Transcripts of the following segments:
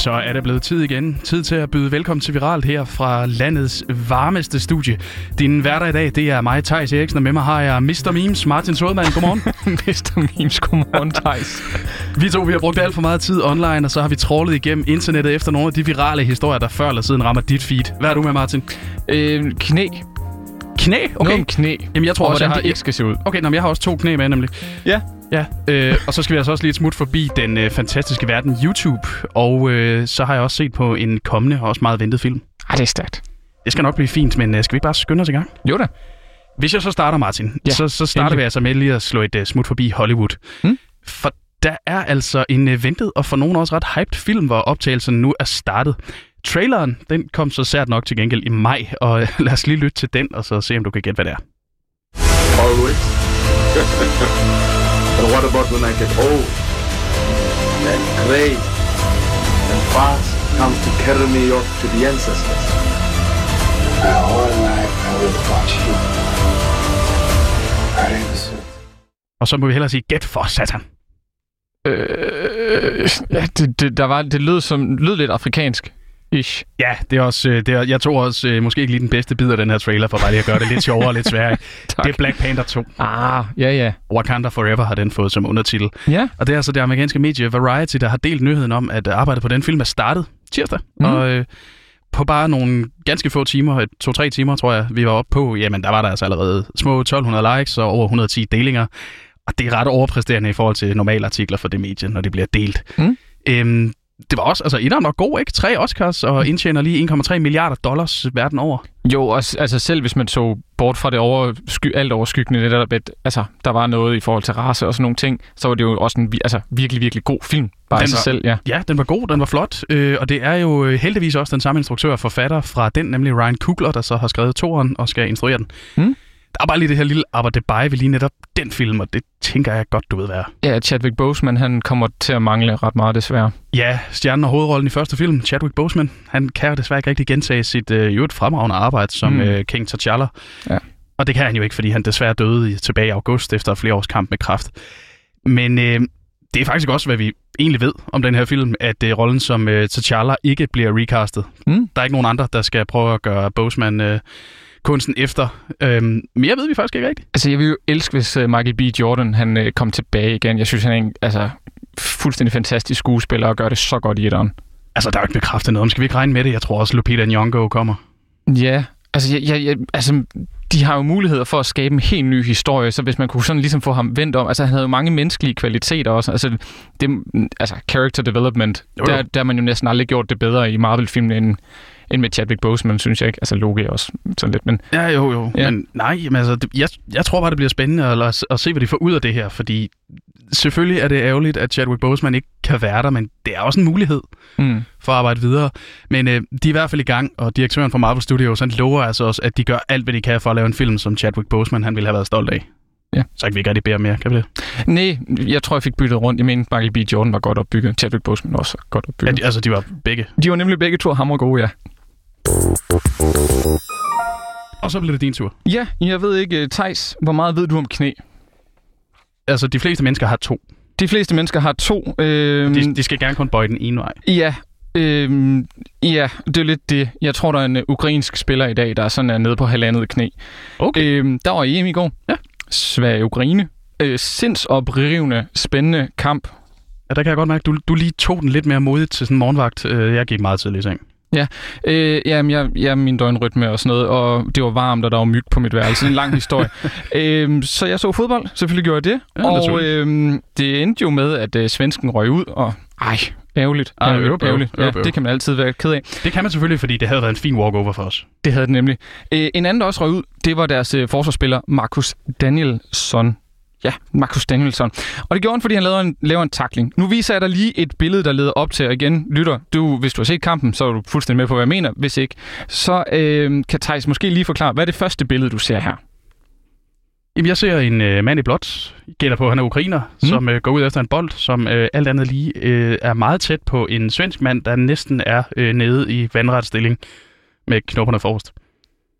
Så er det blevet tid igen. Tid til at byde velkommen til Viralt her fra landets varmeste studie. Din hverdag i dag, det er mig, Thijs Eriksen, og med mig har jeg Mr. Memes, Martin Sodemann. Godmorgen. Mr. Memes, godmorgen, Thijs. vi to, vi har brugt alt for meget tid online, og så har vi trålet igennem internettet efter nogle af de virale historier, der før eller siden rammer dit feed. Hvad er du med, Martin? Øh, knæ. Knæ? Okay. Noget om knæ. Jamen, jeg tror og også, hvordan jeg har... det ikke skal se ud. Okay, nå, men jeg har også to knæ med, nemlig. Ja. Ja, øh, og så skal vi altså også lige et smut forbi den øh, fantastiske verden YouTube. Og øh, så har jeg også set på en kommende og også meget ventet film. Ej, det er stærkt. Det skal nok blive fint, men øh, skal vi ikke bare skynde os i gang? Jo da. Hvis jeg så starter, Martin, Ja, så, så starter endelig. vi altså med lige at slå et uh, smut forbi Hollywood. Hmm? For der er altså en uh, ventet og for nogen også ret hyped film, hvor optagelsen nu er startet. Traileren, den kom så sært nok til gengæld i maj, og øh, lad os lige lytte til den, og så se, om du kan gætte, hvad det er. Always. but what about when I get old? And gray and fast comes to carry me off to the ancestors. My whole life I will watch you. Are innocent. Og så må vi hellere sige, gæt for satan. Øh, ja, det, det, der var, det lød, som, lød lidt afrikansk. Ish. Ja, det er også, øh, det er, jeg tror også øh, måske ikke lige den bedste bid af den her trailer, for bare lige at gøre det lidt sjovere og lidt sværere. Det er Black Panther 2. Ah, ja, ja. Wakanda Forever har den fået som undertitel. Ja, Og det er altså det amerikanske medie Variety, der har delt nyheden om, at arbejdet på den film er startet tirsdag. Mm. Og øh, på bare nogle ganske få timer, to-tre timer, tror jeg, vi var oppe på, jamen der var der altså allerede små 1200 likes og over 110 delinger. Og det er ret overpræsterende i forhold til normale artikler for det medie, når det bliver delt. Mm. Øhm, det var også, altså etteren var god, ikke? Tre Oscars og indtjener lige 1,3 milliarder dollars verden over. jo, og, altså selv hvis man så bort fra det over, sky, alt overskyggende, det der, altså, der var noget i forhold til race og sådan nogle ting, så var det jo også en altså, virkelig, virkelig god film. Bare Den sig var- selv, ja. Ja, den var god, den var flot, øh, og det er jo øh, heldigvis også den samme instruktør og forfatter fra den, nemlig Ryan Coogler, der så har skrevet toeren og skal instruere den. Mm. Der er bare lige det her lille arbejde ved lige netop den film, og det tænker jeg godt, du ved er. Ja, Chadwick Boseman, han kommer til at mangle ret meget, desværre. Ja, stjernen og hovedrollen i første film, Chadwick Boseman, han kan jo desværre ikke rigtig gentage sit øh, jo et fremragende arbejde som Mm. øh, King T'Challa. Ja. Og det kan han jo ikke, fordi han desværre døde i, tilbage i august efter flere års kamp med kræft. Men øh, det er faktisk også, hvad vi egentlig ved om den her film, at øh, rollen som øh, T'Challa ikke bliver recastet. Mm. Der er ikke nogen andre, der skal prøve at gøre Boseman øh, kunsten efter. Øhm, mere ved vi faktisk ikke rigtigt. Altså, jeg vil jo elske, hvis uh, Michael B. Jordan han uh, kom tilbage igen. Jeg synes, han er en altså, fuldstændig fantastisk skuespiller og gør det så godt i etteren. Altså, der er jo ikke bekræftet noget. om. Skal vi ikke regne med det? Jeg tror også, Lupita Nyong'o kommer. Ja, altså, jeg, jeg, jeg, altså, de har jo muligheder for at skabe en helt ny historie, så hvis man kunne sådan ligesom få ham vendt om, altså han havde jo mange menneskelige kvaliteter også, altså, det, altså character development, Jo, jo. der, der har man jo næsten aldrig gjort det bedre i Marvel-filmen end, end med Chadwick Boseman, synes jeg ikke. Altså Loki også sådan lidt, men Ja, jo, jo. Ja. Men nej, jamen, altså, det, jeg, jeg tror bare, det bliver spændende at, at, at se, hvad de får ud af det her, fordi selvfølgelig er det ærgerligt, at Chadwick Boseman ikke kan være der, men det er også en mulighed mm, for at arbejde videre. Men øh, de er i hvert fald i gang, og direktøren fra Marvel Studios, han lover altså også, at de gør alt, hvad de kan for at lave en film, som Chadwick Boseman han ville have været stolt af. Ja. Så kan vi ikke rigtig om mere, kan vi det? nej, jeg tror, jeg fik byttet rundt. Jeg mener, Michael B. Jordan var godt opbygget, Chadwick Boseman også godt Ja, opbygget. de, altså, de var begge. De var nemlig begge to hammer gode, ja. Og så blev det din tur. Ja, jeg ved ikke, Tejs, hvor meget ved du om knæ? Altså, de fleste mennesker har to. De fleste mennesker har to. Øh, De, de skal gerne kun bøje den ene vej. Ja, øhm, ja, det er lidt det. Jeg tror, der er en uh, ukrainsk spiller i dag, der er sådan er nede på halvandet knæ. Okay. Øhm, der var EM i går. Ja. Sverige-Ukraine. Øh, sindsoprivende, spændende kamp. Ja, der kan jeg godt mærke, du, du lige tog den lidt mere modigt til sådan en morgenvagt. Øh, Jeg gik meget tidligt i seng. Øh, jamen, jeg, jeg min døgnrytme og sådan noget, og det var varmt, og der var myg på mit værelse. En lang historie. øhm, så jeg så fodbold. Selvfølgelig gjorde jeg det. Ja, og øhm, det endte jo med, at øh, svensken røg ud, og ej, ærgerligt. Ej, ærgerligt, øv, øv, ærgerligt. øv, Ja, øv. det kan man altid være ked af. Det kan man selvfølgelig, fordi det havde været en fin walkover for os. Det havde det nemlig. Øh, en anden, der også røg ud, det var deres øh, forsvarsspiller, Markus Danielsson. Ja, Markus Danielsson. Og det gjorde han, fordi han lavede en, laver en takling. Nu viser jeg dig lige et billede, der leder op til, og igen, lytter, du, hvis du har set kampen, så er du fuldstændig med på, hvad jeg mener. Hvis ikke, så øh, kan Thijs måske lige forklare, hvad er det første billede, du ser her? Jamen, jeg ser en øh, mand i blåt, gætter på, at han er ukrainer, mm. som øh, går ud efter en bold, som øh, alt andet lige øh, er meget tæt på en svensk mand, der næsten er øh, nede i vandret stilling med knopperne forrest.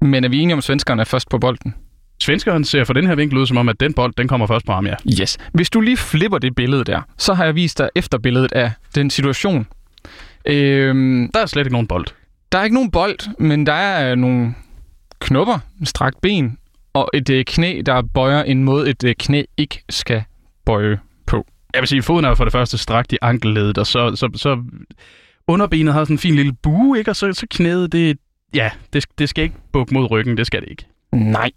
Men er vi enige om, at svenskerne er først på bolden? Svenskeren ser fra den her vinkel ud, som om, at den bold, den kommer først på ham, ja. Yes. Hvis du lige flipper det billede der, så har jeg vist dig efterbilledet af den situation. Øhm, Der er slet ikke nogen bold. der er ikke nogen bold, men der er øh, nogle knopper, strakt ben og et øh, knæ, der bøjer en måde, et øh, knæ ikke skal bøje på. Jeg vil sige, foden er for det første strakt i ankelledet, og så, så, så underbenet har sådan en fin lille bue, ikke? og så, så knæet, det, ja, det, det skal ikke bukke mod ryggen, det skal det ikke. Nej,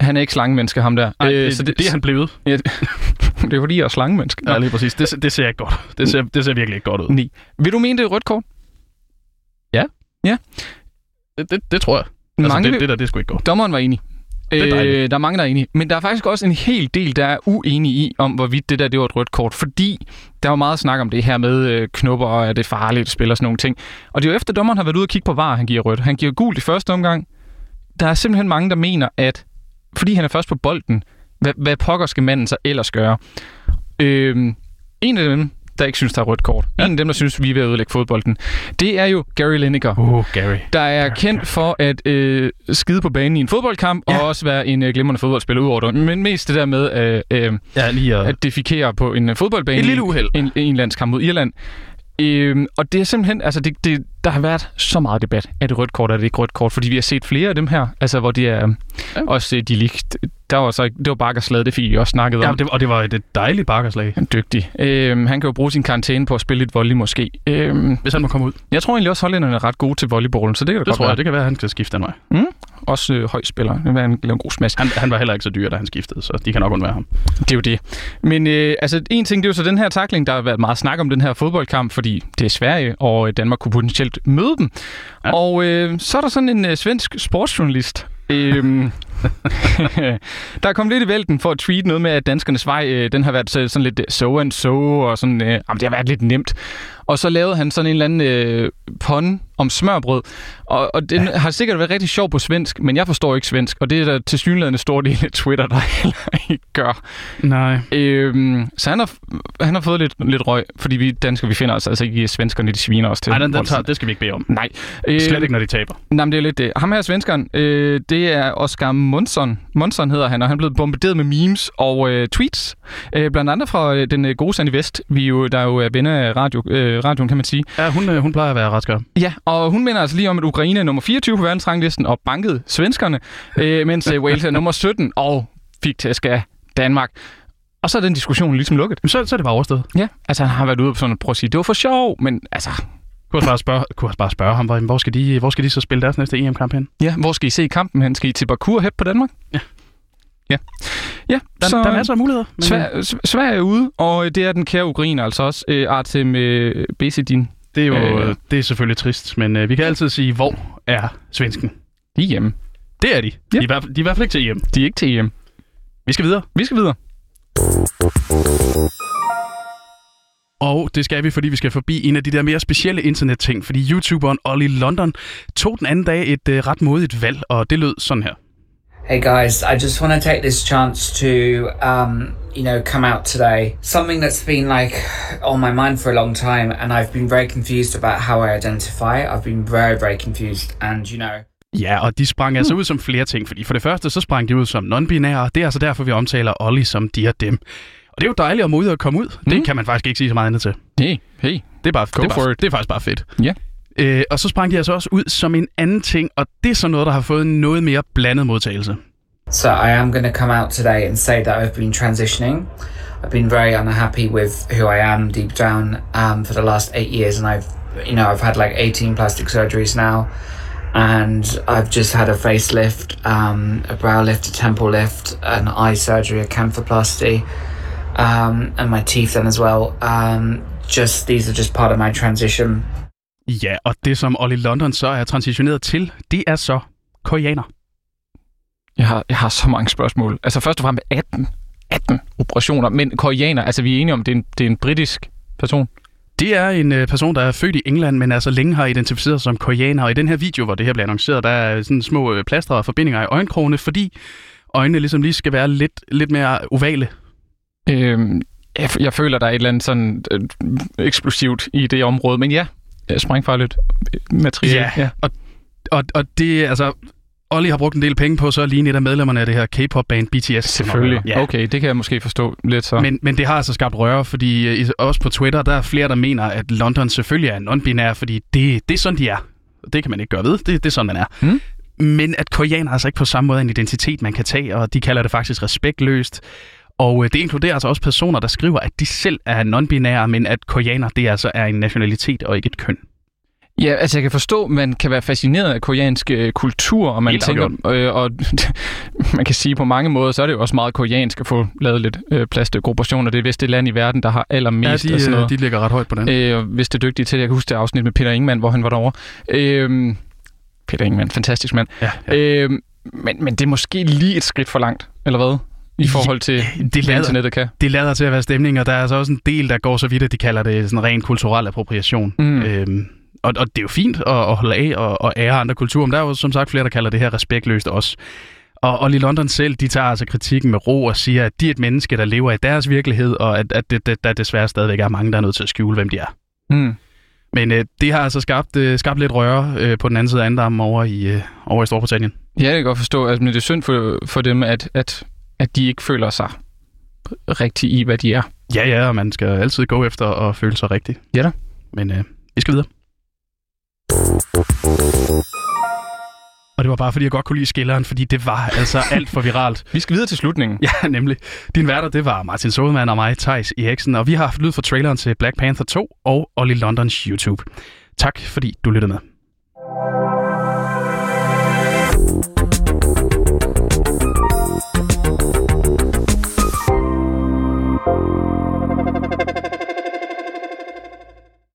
han er ikke slangemenneske, ham der. Ej, Øh, det, så det, det er han blevet. Ja, det er fordi, jeg er slangemenneske. Ja, lige præcis. Det, det ser ikke godt. Det ser, det ser virkelig ikke godt ud. Ni. Vil du mene, det er rødt kort? Det, det, det tror jeg. Altså, Mange det, vil- det der, det er sgu ikke godt. Dommeren var enig. Øh, der er mange, der er enige. Men der er faktisk også en hel del, der er uenige i, om hvorvidt det der det var et rødt kort. Fordi der var meget snak om det her med øh, knupper, og er det farligt at spille og sådan nogle ting. Og det er jo efter, dommeren har været ude og kigge på var, han giver rødt. Han giver gult i første omgang. Der er simpelthen mange, der mener, at fordi han er først på bolden, hvad, hvad pokker skal manden så ellers gøre? Øh, en af dem, der ikke synes, der er rødt kort. Ja. En af dem, der synes, vi er ved at ødelægge fodbolden. Det er jo Gary Lineker Oh, Gary. der er kendt for at øh, skide på banen i en fodboldkamp, ja. Og også være en øh, glimrende fodboldspiller udover det. Men mest det der med øh, øh, Ja, lige at... at defikere på en øh, fodboldbane. Et lille uheld. En, en landskamp mod Irland. Øhm, og det er simpelthen, altså det, det, der har været så meget debat. Er det rødt kort, er det ikke rødt kort? Fordi vi har set flere af dem her, altså hvor det er Ja. ja. også øh, de lige, der var så det var bakkerslaget, det fik vi også snakket Ja, om. det, og det var et dejligt bakkerslag. Er dygtig. Øhm, han kan jo bruge sin karantæne på at spille lidt volley måske. Øhm, Hvis han må komme ud, jeg tror egentlig også, hollænderne er ret gode til volleyballen, så det kan da det godt tror være. jeg. Det kan være, at han skal skifte den vej. Også øh, høj spiller. Vil være en, en god smash. Han, han var heller ikke så dyr, da han skiftede, så de kan nok undvære ham. Det er jo det. Men øh, altså, en ting, det er jo så den her takling, der har været meget snak om den her fodboldkamp, fordi det er Sverige, og øh, Danmark kunne potentielt møde dem. Ja. Og øh, så er der sådan en øh, svensk sportsjournalist, øhm, der er kommet lidt i vælten for at tweete noget med, at danskernes vej, øh, den har været så- sådan lidt øh, so and so, og sådan, øh, jamen, det har været lidt nemt. Og så lavede han sådan en eller anden øh, pun om smørbrød, og, og den har sikkert været rigtig sjov på svensk, men jeg forstår ikke svensk, og det er der til synligheden stor del af Twitter, der heller ikke gør. Nej. Øhm, så han har, han har fået lidt, lidt røg, fordi vi danskere, vi finder os altså ikke svenskerne, de sviner os til. Nej, den, den tager, det skal vi ikke bede om. Nej. Øh, Slet ikke, når de taber. Nej, men det er lidt det. Ham her svenskeren, øh, det er Oscar Monsson. Monsson hedder han, og han er blevet bombarderet med memes og øh, tweets. Øh, blandt andet fra øh, den øh, gode Sandy Vest, vi jo, der jo er venner af radio, øh, radioen, kan man sige. Ja, hun, øh, hun plejer at være ret skør. Ja, og hun mener altså lige om, at Ukraine er nummer 24 på verdensranglisten og bankede svenskerne, øh, mens øh, Wales er nummer 17 og fik tæsk af Danmark. Og så er den diskussion ligesom lukket. Så, så er det bare overstået. Ja, altså han har været ude på sådan at prøve at sige, det var for sjov, men altså, Kunne også bare spørge, kunne også bare spørge ham, hvor, hvor, skal de, hvor skal de så spille deres næste EM-kamp hen? ja, hvor skal I se kampen hen? Skal I til Baku og på Danmark? Ja. Ja, ja Der, så der er masser af muligheder. Men, Sverige, S- Sverige er ude, og det er den kære ukrainer altså også, øh, Artem øh, Besedin. Det er jo Øh. øh, det er selvfølgelig trist, men øh, vi kan altid sige, hvor er svensken? De er hjemme. Det er de. Ja. De, er, i hvert fald- de er i hvert fald ikke til EM. De er ikke til EM. Vi skal videre. Vi skal videre. Og det skal vi, fordi vi skal forbi en af de der mere specielle internetting, fordi YouTuberen Ollie London tog den anden dag et øh, ret modigt valg, og det lød sådan her. Hey guys, I just want to take this chance to, um, you know, come out today. Something that's been like on my mind for a long time, and I've been very confused about how I identify. I've been very, very confused, and you know, Ja, og de sprang altså ud som flere ting, fordi for det første så sprang de ud som non-binære, det er altså derfor, vi omtaler Ollie som de og dem. Og det er jo dejligt at modigt at komme ud. Mm. Det kan man faktisk ikke sige så meget andet til. Hey, hey. Det er, bare, Go det er, for bare, it. det er faktisk bare fedt. Ja. Øh, og så sprang de altså også ud som en anden ting, og det er så noget, der har fået en noget mere blandet modtagelse. so I am going to come out today and say that I've been transitioning. I've been very unhappy with who I am deep down um, for the last eight years, and I've, you know, I've had like 18 plastic surgeries now. and I've just had a facelift, um, a brow lift, a temple lift, an eye surgery, a canthoplasty, um, and my teeth done as well. Um, just these are just part of my transition. Ja, og det som Ollie London så er transitioneret til, det er så koreaner. Jeg har, jeg har så mange spørgsmål. Altså først og fremmest 18, 18 operationer, men koreaner, altså vi er enige om, det er en, det er en britisk person. Det er en øh, person, der er født i England, men altså længe har identificeret sig som koreaner. Og i den her video, hvor det her bliver annonceret, der er sådan små øh, plaster og forbindinger i øjenkrogene, fordi øjnene ligesom lige skal være lidt, lidt mere ovale. Øhm, jeg, jeg føler, der er et eller andet sådan øh, eksplosivt i det område, men ja, øh, sprængfarligt materiale. Ja. Og, og det er altså... Olli har brugt en del penge på, så lige et af medlemmerne af det her K-pop-band BTS. Selvfølgelig. Ja. Okay, det kan jeg måske forstå lidt så. Men, men det har altså skabt røre, fordi øh, også på Twitter, der er flere, der mener, at London selvfølgelig er non-binær, fordi det, det er sådan, de er. Det kan man ikke gøre ved. Det, det er sådan, man er. Mm. Men at koreaner er altså ikke på samme måde en identitet, man kan tage, og de kalder det faktisk respektløst. Og øh, det inkluderer altså også personer, der skriver, at de selv er non-binære, men at koreaner, det altså er en nationalitet og ikke et køn. Ja, altså jeg kan forstå, at man kan være fascineret af koreansk øh, kultur, og man Helt tænker, øh, og man kan sige på mange måder, så er det jo også meget koreansk at få lavet lidt øh, plads til. Det er vist det land i verden, der har allermest ja, af sådan de, øh, noget. de ligger ret højt på den. Øh, og hvis det er dygtige til det. Jeg kan huske det afsnit med Peter Ingemann, hvor han var derovre. Øh, Peter Ingemann, fantastisk mand. ja, ja. Øh, men, men det er måske lige et skridt for langt, eller hvad? I forhold til, det lader- internettet kan. Det lader til at være stemning, og der er altså også en del, der går så vidt, at de kalder det sådan ren kulturel appropriation. Mm. Øhm, og, og det er jo fint at, at holde af og, og ære andre kulturer, men der er jo som sagt flere, der kalder det her respektløst også. Og, og i London selv, de tager altså kritikken med ro og siger, at de er et menneske, der lever i deres virkelighed, og at, at det, det, der desværre stadigvæk er mange, der er nødt til at skjule, hvem de er. Mm. Men øh, det har altså skabt, øh, skabt lidt røre øh, på den anden side af andammen over i, øh, over i Storbritannien. Ja, det kan jeg godt forstå. Altså, men det er synd for, for dem, at, at, at de ikke føler sig rigtig i, hvad de er. Ja, ja, og man skal altid gå efter at føle sig rigtig. Ja da. Men øh, vi skal videre. Og det var bare, fordi jeg godt kunne lide skilleren, fordi det var altså alt for viralt. Vi skal videre til slutningen. Ja, nemlig. Din værter, det var Martin Sodemann og mig, Thijs Eriksen, og vi har haft lyd fra traileren til Black Panther 2 og Ollie Londons YouTube. Tak, fordi du lyttede med.